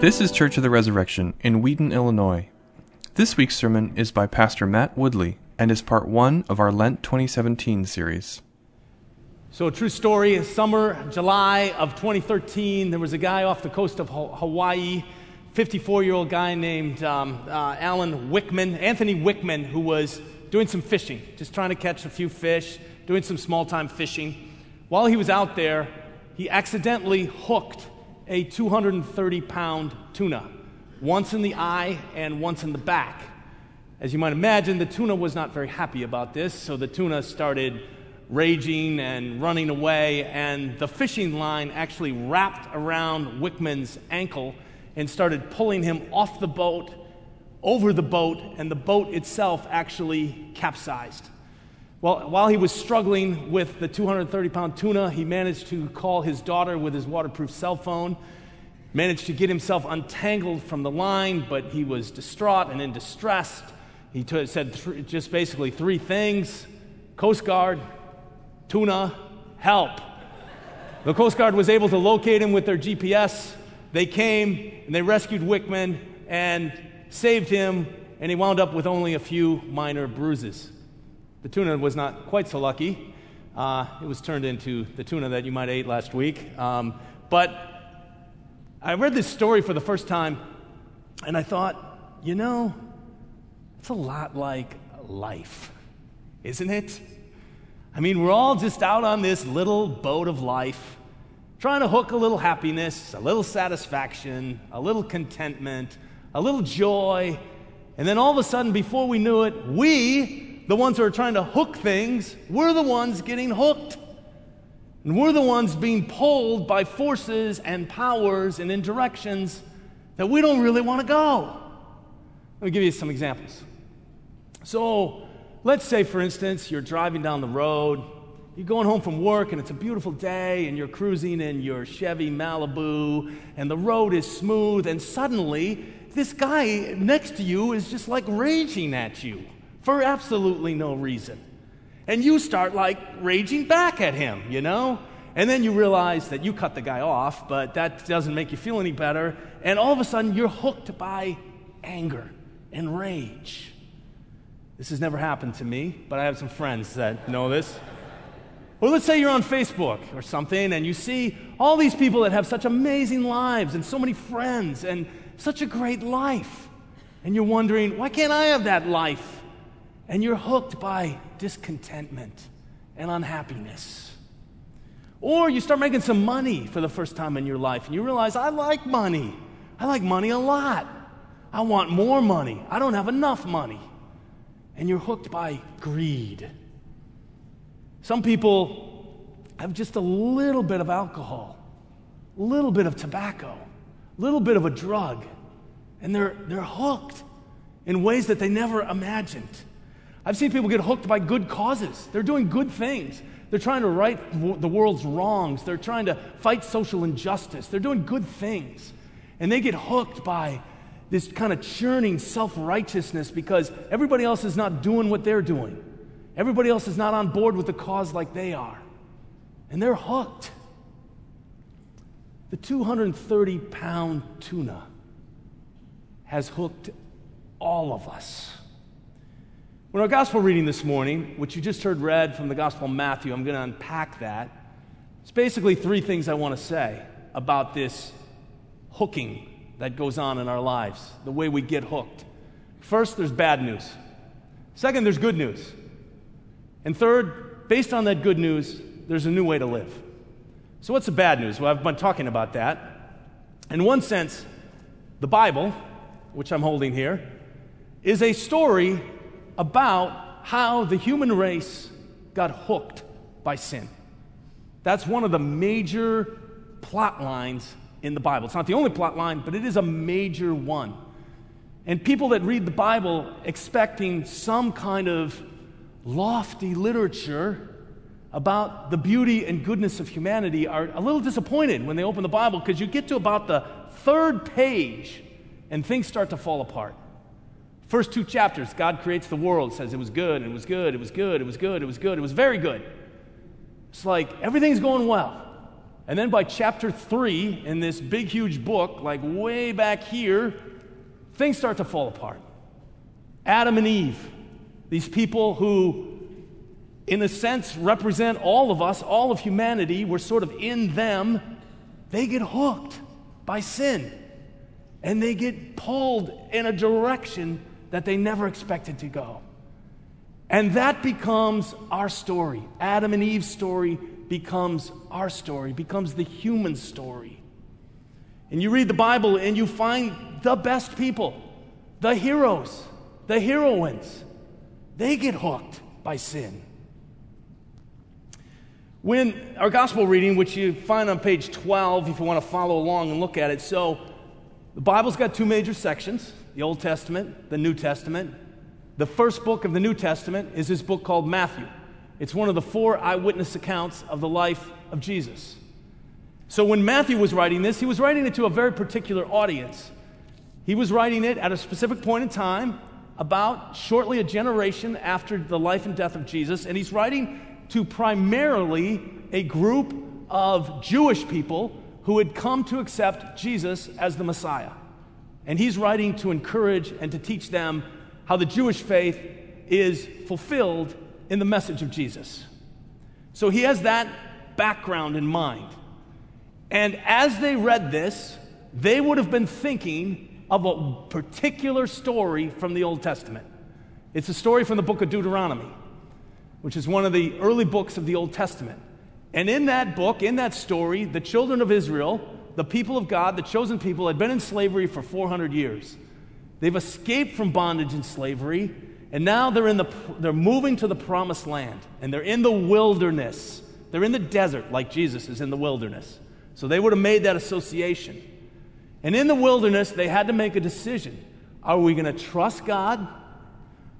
This is Church of the Resurrection in Wheaton, Illinois. This week's sermon is by Pastor Matt Woodley and is part one of our Lent 2017 series. So, a true story summer, July of 2013, there was a guy off the coast of Hawaii, 54 year old guy named um, uh, Alan Wickman, Anthony Wickman, who was doing some fishing, just trying to catch a few fish, doing some small time fishing. While he was out there, he accidentally hooked a 230 pound tuna, once in the eye and once in the back. As you might imagine, the tuna was not very happy about this, so the tuna started raging and running away, and the fishing line actually wrapped around Wickman's ankle and started pulling him off the boat, over the boat, and the boat itself actually capsized. Well, while he was struggling with the 230 pound tuna, he managed to call his daughter with his waterproof cell phone, managed to get himself untangled from the line, but he was distraught and in distress. He t- said th- just basically three things Coast Guard, tuna, help. The Coast Guard was able to locate him with their GPS. They came and they rescued Wickman and saved him, and he wound up with only a few minor bruises. The tuna was not quite so lucky. Uh, it was turned into the tuna that you might have ate last week. Um, but I read this story for the first time, and I thought, you know, it's a lot like life, isn't it? I mean, we're all just out on this little boat of life, trying to hook a little happiness, a little satisfaction, a little contentment, a little joy, and then all of a sudden, before we knew it, we the ones who are trying to hook things, we're the ones getting hooked. And we're the ones being pulled by forces and powers and in directions that we don't really want to go. Let me give you some examples. So, let's say, for instance, you're driving down the road, you're going home from work, and it's a beautiful day, and you're cruising in your Chevy Malibu, and the road is smooth, and suddenly, this guy next to you is just like raging at you for absolutely no reason. And you start like raging back at him, you know? And then you realize that you cut the guy off, but that doesn't make you feel any better. And all of a sudden, you're hooked by anger and rage. This has never happened to me, but I have some friends that know this. Or let's say you're on Facebook or something and you see all these people that have such amazing lives and so many friends and such a great life. And you're wondering, why can't I have that life? And you're hooked by discontentment and unhappiness. Or you start making some money for the first time in your life and you realize, I like money. I like money a lot. I want more money. I don't have enough money. And you're hooked by greed. Some people have just a little bit of alcohol, a little bit of tobacco, a little bit of a drug, and they're, they're hooked in ways that they never imagined. I've seen people get hooked by good causes. They're doing good things. They're trying to right the world's wrongs. They're trying to fight social injustice. They're doing good things. And they get hooked by this kind of churning self righteousness because everybody else is not doing what they're doing. Everybody else is not on board with the cause like they are. And they're hooked. The 230 pound tuna has hooked all of us. When our gospel reading this morning, which you just heard read from the Gospel of Matthew, I'm going to unpack that. It's basically three things I want to say about this hooking that goes on in our lives, the way we get hooked. First, there's bad news. Second, there's good news. And third, based on that good news, there's a new way to live. So, what's the bad news? Well, I've been talking about that. In one sense, the Bible, which I'm holding here, is a story about how the human race got hooked by sin. That's one of the major plot lines in the Bible. It's not the only plot line, but it is a major one. And people that read the Bible expecting some kind of lofty literature about the beauty and goodness of humanity are a little disappointed when they open the Bible because you get to about the third page and things start to fall apart. First two chapters, God creates the world, says it was good, it was good, it was good, it was good, it was good, it was very good. It's like everything's going well. And then by chapter three in this big, huge book, like way back here, things start to fall apart. Adam and Eve, these people who, in a sense, represent all of us, all of humanity, we're sort of in them, they get hooked by sin. And they get pulled in a direction that they never expected to go. And that becomes our story. Adam and Eve's story becomes our story, becomes the human story. And you read the Bible and you find the best people, the heroes, the heroines. They get hooked by sin. When our gospel reading, which you find on page 12 if you want to follow along and look at it, so the Bible's got two major sections the Old Testament, the New Testament. The first book of the New Testament is this book called Matthew. It's one of the four eyewitness accounts of the life of Jesus. So when Matthew was writing this, he was writing it to a very particular audience. He was writing it at a specific point in time, about shortly a generation after the life and death of Jesus, and he's writing to primarily a group of Jewish people who had come to accept Jesus as the Messiah. And he's writing to encourage and to teach them how the Jewish faith is fulfilled in the message of Jesus. So he has that background in mind. And as they read this, they would have been thinking of a particular story from the Old Testament. It's a story from the book of Deuteronomy, which is one of the early books of the Old Testament. And in that book, in that story, the children of Israel, the people of God, the chosen people, had been in slavery for 400 years. They've escaped from bondage and slavery, and now they're, in the, they're moving to the promised land, and they're in the wilderness. They're in the desert, like Jesus is in the wilderness. So they would have made that association. And in the wilderness, they had to make a decision Are we going to trust God?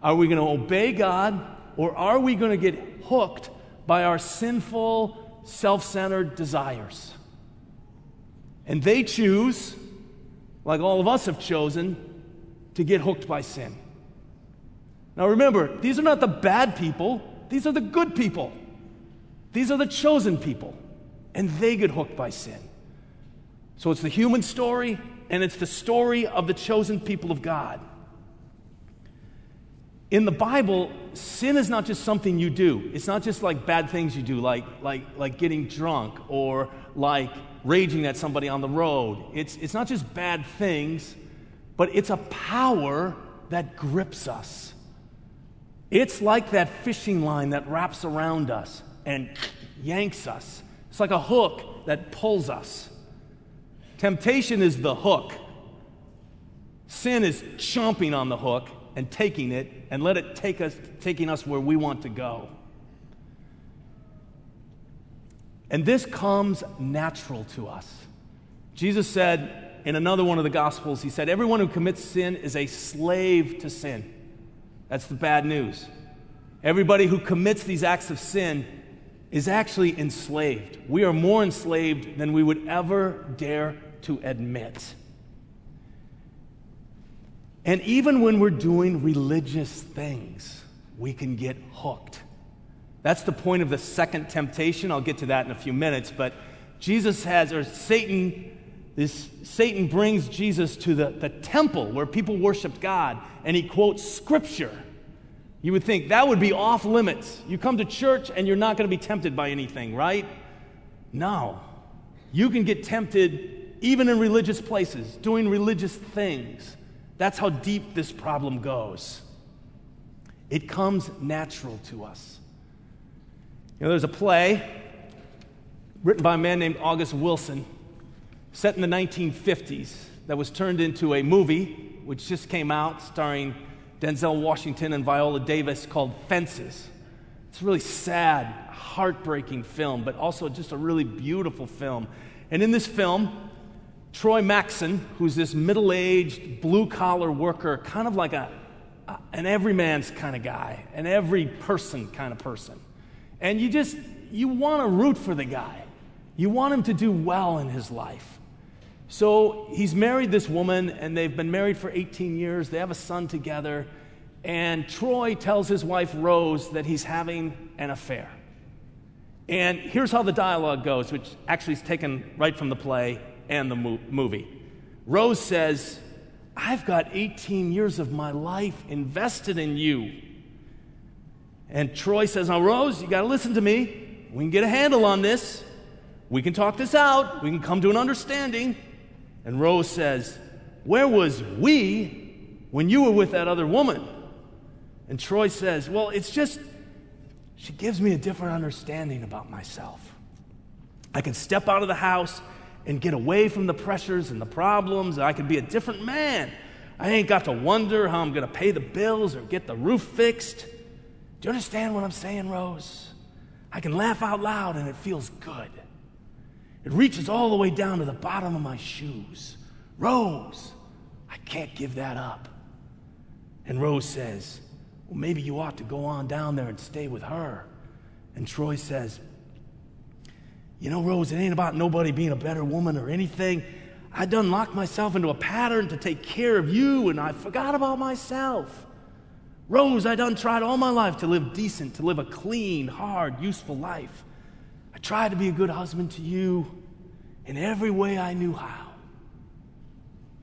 Are we going to obey God? Or are we going to get hooked by our sinful, self centered desires? And they choose, like all of us have chosen, to get hooked by sin. Now remember, these are not the bad people, these are the good people. These are the chosen people, and they get hooked by sin. So it's the human story, and it's the story of the chosen people of God. In the Bible, sin is not just something you do. It's not just like bad things you do, like, like, like getting drunk or like raging at somebody on the road. It's, it's not just bad things, but it's a power that grips us. It's like that fishing line that wraps around us and yanks us. It's like a hook that pulls us. Temptation is the hook. Sin is chomping on the hook and taking it and let it take us taking us where we want to go. And this comes natural to us. Jesus said, in another one of the Gospels, he said, Everyone who commits sin is a slave to sin. That's the bad news. Everybody who commits these acts of sin is actually enslaved. We are more enslaved than we would ever dare to admit. And even when we're doing religious things, we can get hooked. That's the point of the second temptation. I'll get to that in a few minutes. But Jesus has, or Satan this Satan brings Jesus to the, the temple where people worshiped God, and he quotes scripture. You would think that would be off limits. You come to church and you're not going to be tempted by anything, right? No. You can get tempted even in religious places, doing religious things. That's how deep this problem goes. It comes natural to us. You know, there's a play written by a man named August Wilson set in the 1950s that was turned into a movie which just came out starring Denzel Washington and Viola Davis called Fences. It's a really sad, heartbreaking film, but also just a really beautiful film. And in this film, Troy Maxson, who's this middle aged, blue collar worker, kind of like a, an everyman's kind of guy, an every person kind of person. And you just, you want to root for the guy. You want him to do well in his life. So he's married this woman, and they've been married for 18 years. They have a son together. And Troy tells his wife, Rose, that he's having an affair. And here's how the dialogue goes, which actually is taken right from the play and the movie. Rose says, I've got 18 years of my life invested in you. And Troy says, Now, Rose, you got to listen to me. We can get a handle on this. We can talk this out. We can come to an understanding. And Rose says, Where was we when you were with that other woman? And Troy says, Well, it's just, she gives me a different understanding about myself. I can step out of the house and get away from the pressures and the problems. I can be a different man. I ain't got to wonder how I'm going to pay the bills or get the roof fixed. Do you understand what I'm saying, Rose? I can laugh out loud and it feels good. It reaches all the way down to the bottom of my shoes. Rose, I can't give that up. And Rose says, Well, maybe you ought to go on down there and stay with her. And Troy says, You know, Rose, it ain't about nobody being a better woman or anything. I done locked myself into a pattern to take care of you, and I forgot about myself. Rose, I done tried all my life to live decent, to live a clean, hard, useful life. I tried to be a good husband to you in every way I knew how.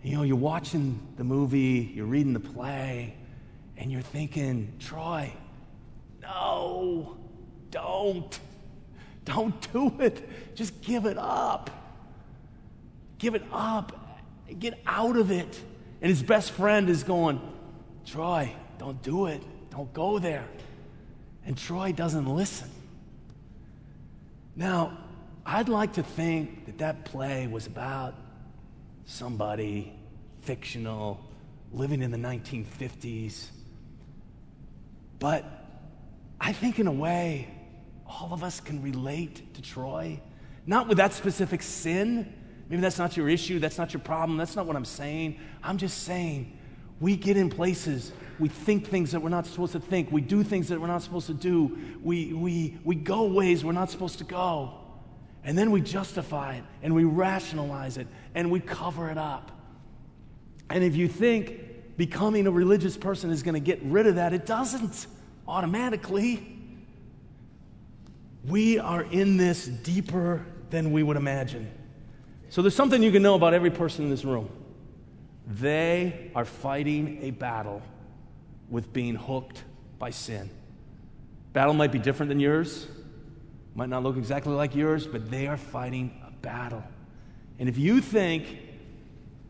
You know, you're watching the movie, you're reading the play, and you're thinking, Troy, no, don't. Don't do it. Just give it up. Give it up. Get out of it. And his best friend is going, Troy, don't do it. Don't go there. And Troy doesn't listen. Now, I'd like to think that that play was about somebody fictional living in the 1950s. But I think, in a way, all of us can relate to Troy. Not with that specific sin. Maybe that's not your issue. That's not your problem. That's not what I'm saying. I'm just saying we get in places, we think things that we're not supposed to think, we do things that we're not supposed to do, we, we, we go ways we're not supposed to go. And then we justify it and we rationalize it and we cover it up. And if you think becoming a religious person is going to get rid of that, it doesn't automatically. We are in this deeper than we would imagine. So there's something you can know about every person in this room. They are fighting a battle with being hooked by sin. Battle might be different than yours, might not look exactly like yours, but they are fighting a battle. And if you think,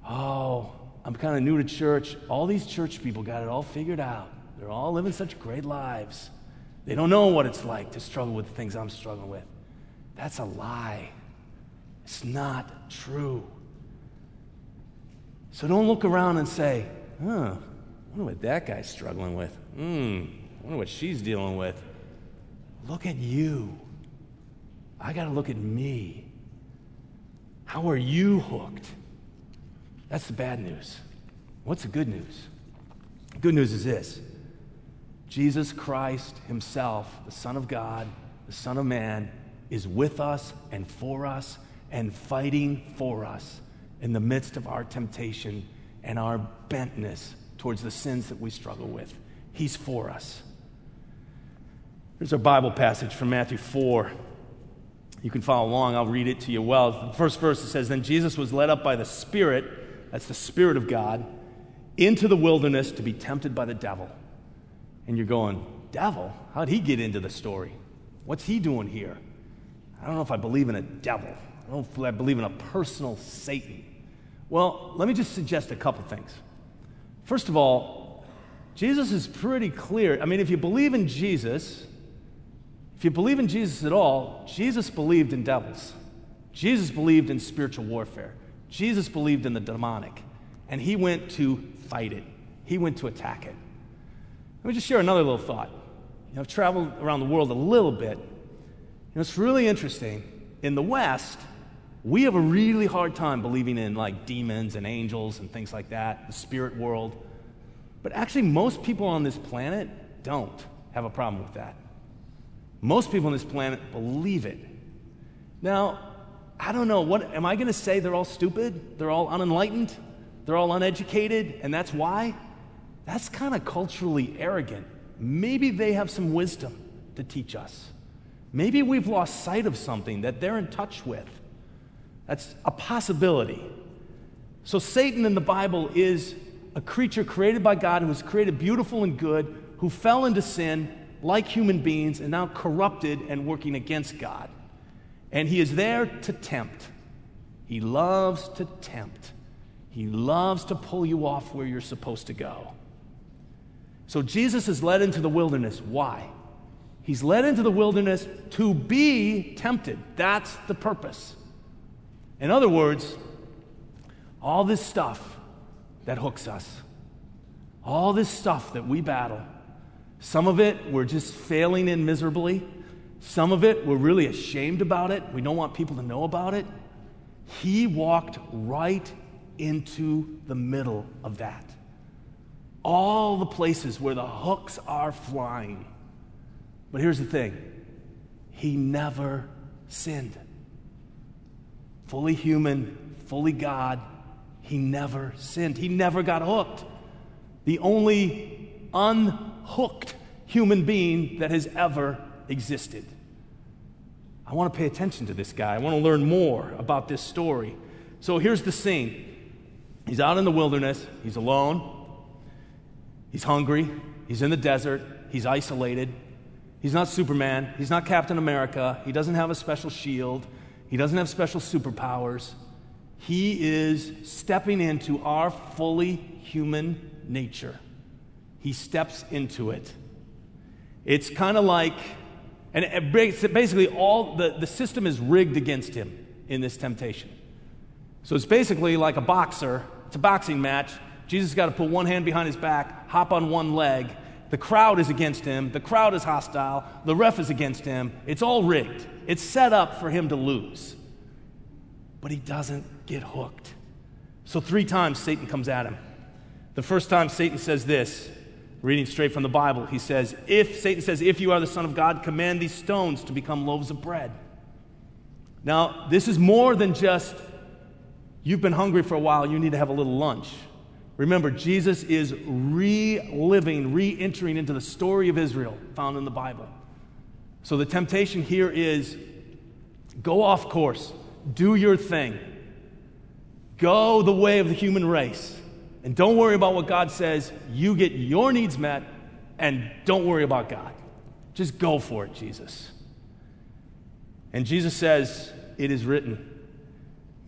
oh, I'm kind of new to church, all these church people got it all figured out. They're all living such great lives. They don't know what it's like to struggle with the things I'm struggling with. That's a lie. It's not true. So don't look around and say, huh, I wonder what that guy's struggling with. Hmm, I wonder what she's dealing with. Look at you. I got to look at me. How are you hooked? That's the bad news. What's the good news? The good news is this Jesus Christ Himself, the Son of God, the Son of Man, is with us and for us and fighting for us in the midst of our temptation and our bentness towards the sins that we struggle with. He's for us. Here's our Bible passage from Matthew 4. You can follow along, I'll read it to you well. The first verse it says, Then Jesus was led up by the Spirit, that's the Spirit of God, into the wilderness to be tempted by the devil. And you're going, Devil? How'd he get into the story? What's he doing here? I don't know if I believe in a devil. I don't know if I believe in a personal Satan. Well, let me just suggest a couple things. First of all, Jesus is pretty clear. I mean, if you believe in Jesus, if you believe in Jesus at all, Jesus believed in devils. Jesus believed in spiritual warfare. Jesus believed in the demonic. And he went to fight it, he went to attack it. Let me just share another little thought. You know, I've traveled around the world a little bit. Know, it's really interesting. In the West, we have a really hard time believing in like demons and angels and things like that, the spirit world. But actually, most people on this planet don't have a problem with that. Most people on this planet believe it. Now, I don't know. What am I going to say? They're all stupid. They're all unenlightened. They're all uneducated, and that's why. That's kind of culturally arrogant. Maybe they have some wisdom to teach us. Maybe we've lost sight of something that they're in touch with. That's a possibility. So, Satan in the Bible is a creature created by God who was created beautiful and good, who fell into sin like human beings and now corrupted and working against God. And he is there to tempt. He loves to tempt. He loves to pull you off where you're supposed to go. So Jesus is led into the wilderness. Why? He's led into the wilderness to be tempted. That's the purpose. In other words, all this stuff that hooks us, all this stuff that we battle, some of it we're just failing in miserably. Some of it we're really ashamed about it. We don't want people to know about it. He walked right into the middle of that. All the places where the hooks are flying. But here's the thing He never sinned. Fully human, fully God, He never sinned. He never got hooked. The only unhooked human being that has ever existed. I want to pay attention to this guy. I want to learn more about this story. So here's the scene he's out in the wilderness, he's alone, he's hungry, he's in the desert, he's isolated. He's not Superman, he's not Captain America, he doesn't have a special shield, he doesn't have special superpowers. He is stepping into our fully human nature. He steps into it. It's kind of like and it basically, all the, the system is rigged against him in this temptation. So it's basically like a boxer, it's a boxing match. Jesus got to put one hand behind his back, hop on one leg. The crowd is against him. The crowd is hostile. The ref is against him. It's all rigged. It's set up for him to lose. But he doesn't get hooked. So, three times Satan comes at him. The first time Satan says this reading straight from the Bible, he says, If Satan says, If you are the Son of God, command these stones to become loaves of bread. Now, this is more than just you've been hungry for a while, you need to have a little lunch. Remember, Jesus is reliving, re entering into the story of Israel found in the Bible. So the temptation here is go off course, do your thing, go the way of the human race. And don't worry about what God says. You get your needs met, and don't worry about God. Just go for it, Jesus. And Jesus says, It is written,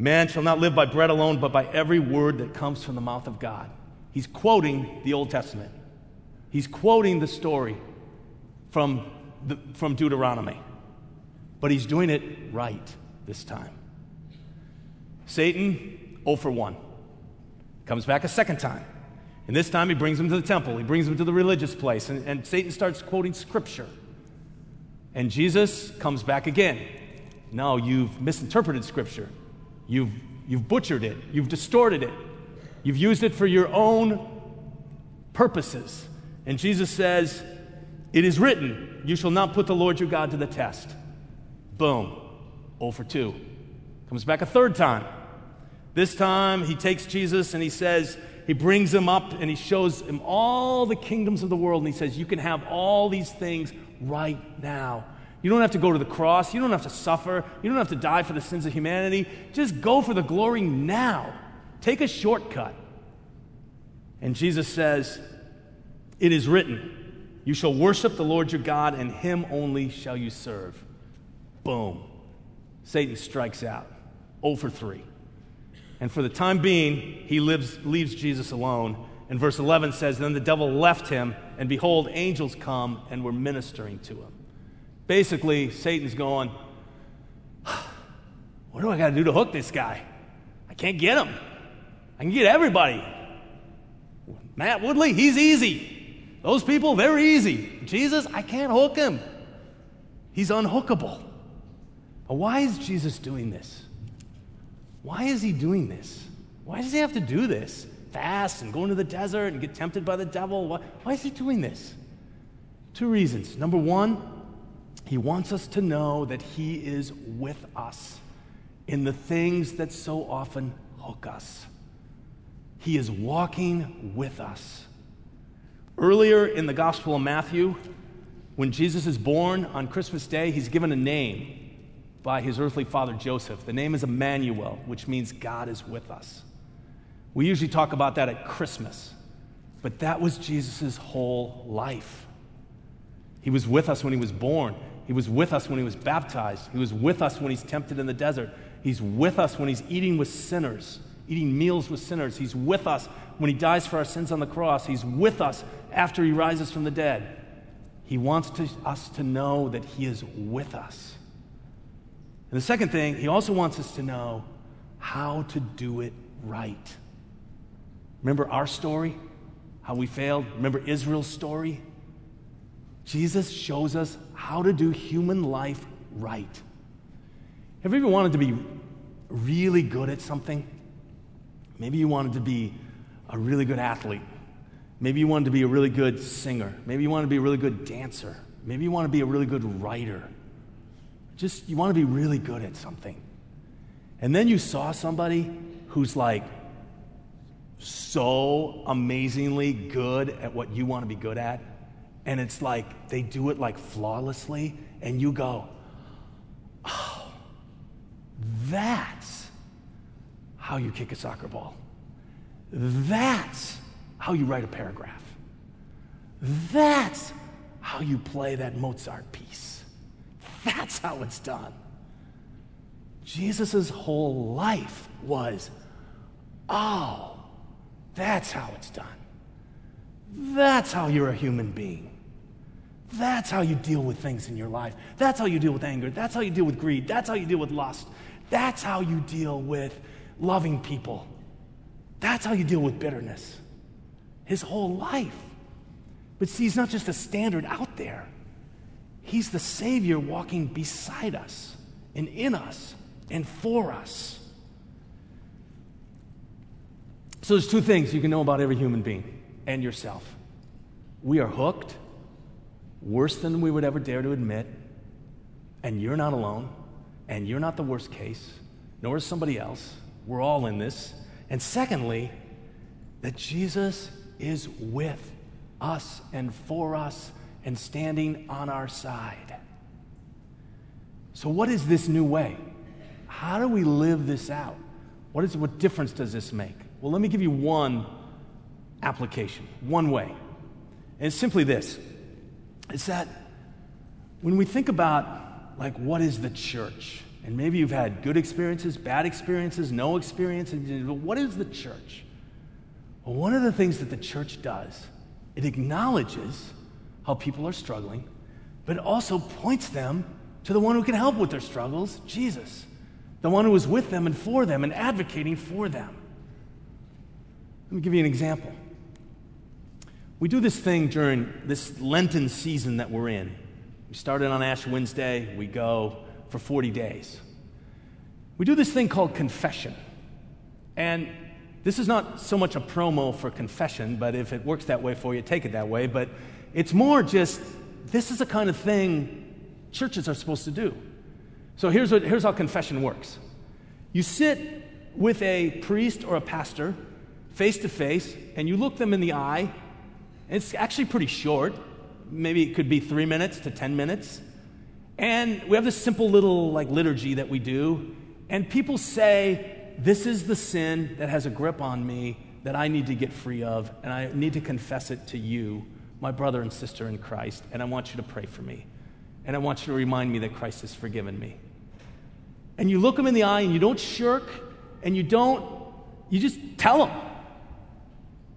Man shall not live by bread alone, but by every word that comes from the mouth of God. He's quoting the Old Testament, he's quoting the story from, the, from Deuteronomy. But he's doing it right this time. Satan, 0 for 1. Comes back a second time. And this time he brings him to the temple, he brings him to the religious place, and, and Satan starts quoting scripture. And Jesus comes back again. Now you've misinterpreted scripture. You've, you've butchered it. You've distorted it. You've used it for your own purposes. And Jesus says, It is written, You shall not put the Lord your God to the test. Boom. 0 for 2. Comes back a third time. This time, he takes Jesus and he says, he brings him up and he shows him all the kingdoms of the world. And he says, You can have all these things right now. You don't have to go to the cross. You don't have to suffer. You don't have to die for the sins of humanity. Just go for the glory now. Take a shortcut. And Jesus says, It is written, You shall worship the Lord your God, and him only shall you serve. Boom. Satan strikes out. 0 for 3. And for the time being, he lives, leaves Jesus alone. And verse 11 says, Then the devil left him, and behold, angels come and were ministering to him. Basically, Satan's going, What do I got to do to hook this guy? I can't get him. I can get everybody. Matt Woodley, he's easy. Those people, they're easy. Jesus, I can't hook him. He's unhookable. Why is Jesus doing this? Why is he doing this? Why does he have to do this? Fast and go into the desert and get tempted by the devil? Why, why is he doing this? Two reasons. Number one, he wants us to know that he is with us in the things that so often hook us. He is walking with us. Earlier in the Gospel of Matthew, When Jesus is born on Christmas Day, he's given a name by his earthly father Joseph. The name is Emmanuel, which means God is with us. We usually talk about that at Christmas, but that was Jesus' whole life. He was with us when he was born. He was with us when he was baptized. He was with us when he's tempted in the desert. He's with us when he's eating with sinners, eating meals with sinners. He's with us when he dies for our sins on the cross. He's with us after he rises from the dead. He wants to, us to know that He is with us. And the second thing, He also wants us to know how to do it right. Remember our story? How we failed? Remember Israel's story? Jesus shows us how to do human life right. Have you ever wanted to be really good at something? Maybe you wanted to be a really good athlete Maybe you wanted to be a really good singer. Maybe you wanted to be a really good dancer. Maybe you want to be a really good writer. Just, you want to be really good at something. And then you saw somebody who's like so amazingly good at what you want to be good at. And it's like they do it like flawlessly. And you go, oh, that's how you kick a soccer ball. That's how you write a paragraph. That's how you play that Mozart piece. That's how it's done. Jesus' whole life was, oh, that's how it's done. That's how you're a human being. That's how you deal with things in your life. That's how you deal with anger. That's how you deal with greed. That's how you deal with lust. That's how you deal with loving people. That's how you deal with bitterness his whole life. But see, he's not just a standard out there, he's the Savior walking beside us and in us and for us. So there's two things you can know about every human being and yourself. We are hooked, worse than we would ever dare to admit, and you're not alone, and you're not the worst case, nor is somebody else. We're all in this. And secondly, that Jesus is with us and for us and standing on our side. So, what is this new way? How do we live this out? What, is, what difference does this make? Well, let me give you one application, one way. And it's simply this it's that when we think about, like, what is the church? And maybe you've had good experiences, bad experiences, no experiences. What is the church? Well, one of the things that the church does, it acknowledges how people are struggling, but it also points them to the one who can help with their struggles, Jesus, the one who is with them and for them and advocating for them. Let me give you an example. We do this thing during this Lenten season that we're in. We started on Ash Wednesday, we go for 40 days. We do this thing called confession. And this is not so much a promo for confession, but if it works that way for you, take it that way. But it's more just this is the kind of thing churches are supposed to do. So here's, what, here's how confession works you sit with a priest or a pastor face to face, and you look them in the eye. It's actually pretty short. Maybe it could be three minutes to 10 minutes. And we have this simple little like liturgy that we do. And people say, this is the sin that has a grip on me that I need to get free of, and I need to confess it to you, my brother and sister in Christ, and I want you to pray for me. And I want you to remind me that Christ has forgiven me. And you look them in the eye and you don't shirk and you don't, you just tell them.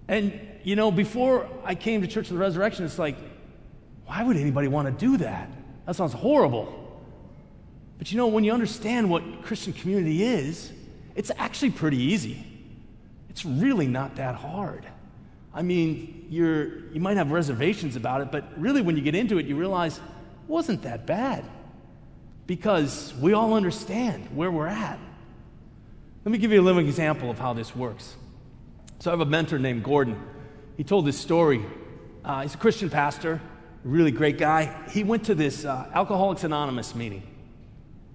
And, you know, before I came to Church of the Resurrection, it's like, why would anybody want to do that? That sounds horrible. But you know, when you understand what Christian community is, it's actually pretty easy. It's really not that hard. I mean, you're, you might have reservations about it, but really, when you get into it, you realize it wasn't that bad because we all understand where we're at. Let me give you a little example of how this works. So, I have a mentor named Gordon. He told this story. Uh, he's a Christian pastor, really great guy. He went to this uh, Alcoholics Anonymous meeting.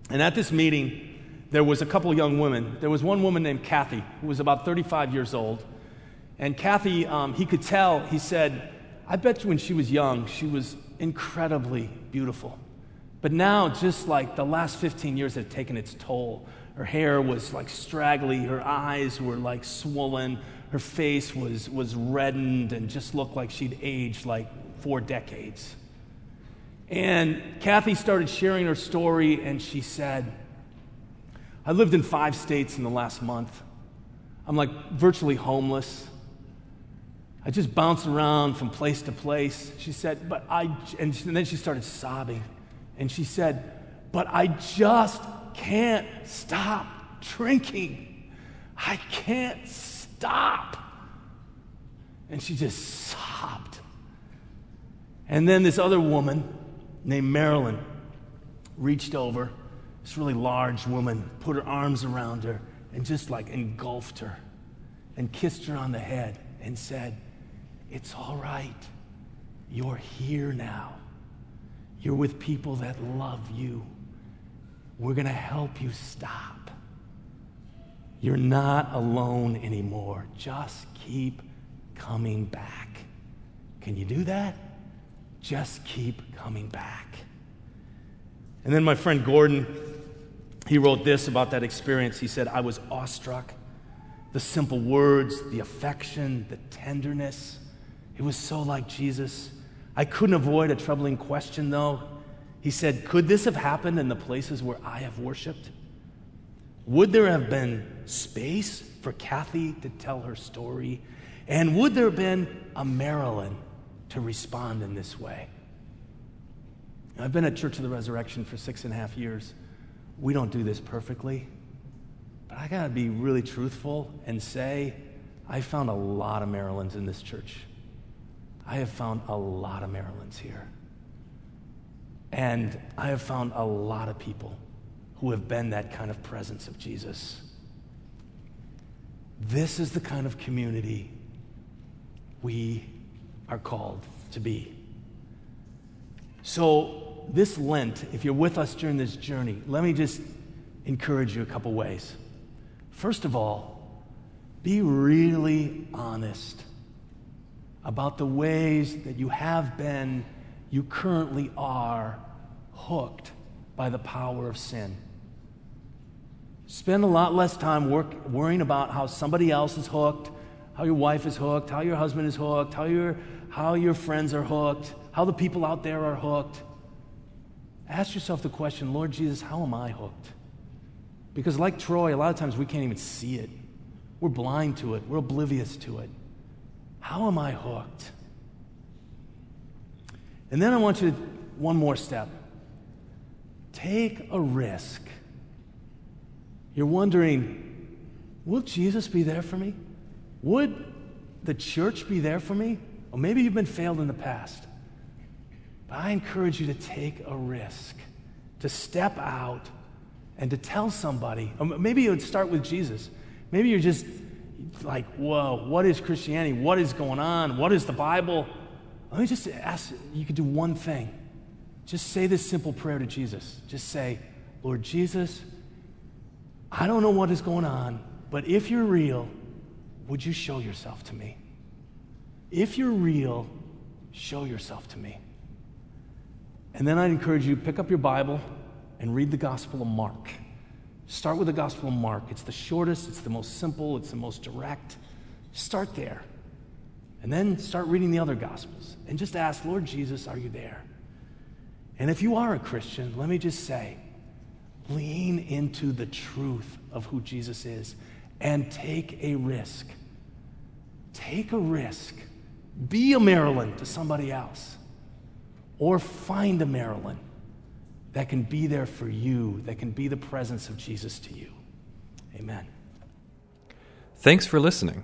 And at this meeting, there was a couple young women. There was one woman named Kathy who was about 35 years old. And Kathy, um, he could tell, he said, I bet you when she was young, she was incredibly beautiful. But now, just like the last 15 years had taken its toll, her hair was like straggly, her eyes were like swollen, her face was, was reddened and just looked like she'd aged like four decades. And Kathy started sharing her story, and she said, I lived in five states in the last month. I'm like virtually homeless. I just bounce around from place to place. She said, but I, and then she started sobbing. And she said, but I just can't stop drinking. I can't stop. And she just sobbed. And then this other woman named Marilyn reached over, this really large woman, put her arms around her and just like engulfed her and kissed her on the head and said, It's all right. You're here now. You're with people that love you. We're going to help you stop. You're not alone anymore. Just keep coming back. Can you do that? Just keep coming back. And then my friend Gordon, he wrote this about that experience. He said, I was awestruck. The simple words, the affection, the tenderness. It was so like Jesus. I couldn't avoid a troubling question, though. He said, Could this have happened in the places where I have worshiped? Would there have been space for Kathy to tell her story? And would there have been a Marilyn to respond in this way. I've been at Church of the Resurrection for six and a half years. We don't do this perfectly, but I got to be really truthful and say I found a lot of Marilyns in this church. I have found a lot of Marilyns here. And I have found a lot of people who have been that kind of presence of Jesus. This is the kind of community we are called to be. So, this Lent, if you're with us during this journey, let me just encourage you a couple ways. First of all, be really honest about the ways that you have been, you currently are hooked by the power of sin. Spend a lot less time work, worrying about how somebody else is hooked, how your wife is hooked, how your husband is hooked, how your how your friends are hooked, how the people out there are hooked. Ask yourself the question Lord Jesus, how am I hooked? Because, like Troy, a lot of times we can't even see it. We're blind to it, we're oblivious to it. How am I hooked? And then I want you to, one more step. Take a risk. You're wondering, will Jesus be there for me? Would the church be there for me? Or maybe you've been failed in the past. But I encourage you to take a risk, to step out and to tell somebody. Maybe you would start with Jesus. Maybe you're just like, whoa, what is Christianity? What is going on? What is the Bible? Let me just ask you could do one thing. Just say this simple prayer to Jesus. Just say, Lord Jesus, I don't know what is going on, but if you're real, would you show yourself to me? If you're real, show yourself to me. And then I'd encourage you pick up your Bible and read the Gospel of Mark. Start with the Gospel of Mark. It's the shortest, it's the most simple, it's the most direct. Start there. And then start reading the other Gospels and just ask, Lord Jesus, are you there? And if you are a Christian, let me just say, lean into the truth of who Jesus is and take a risk. Take a risk be a Marilyn to somebody else. Or find a Marilyn that can be there for you, that can be the presence of Jesus to you. Amen. Thanks for listening.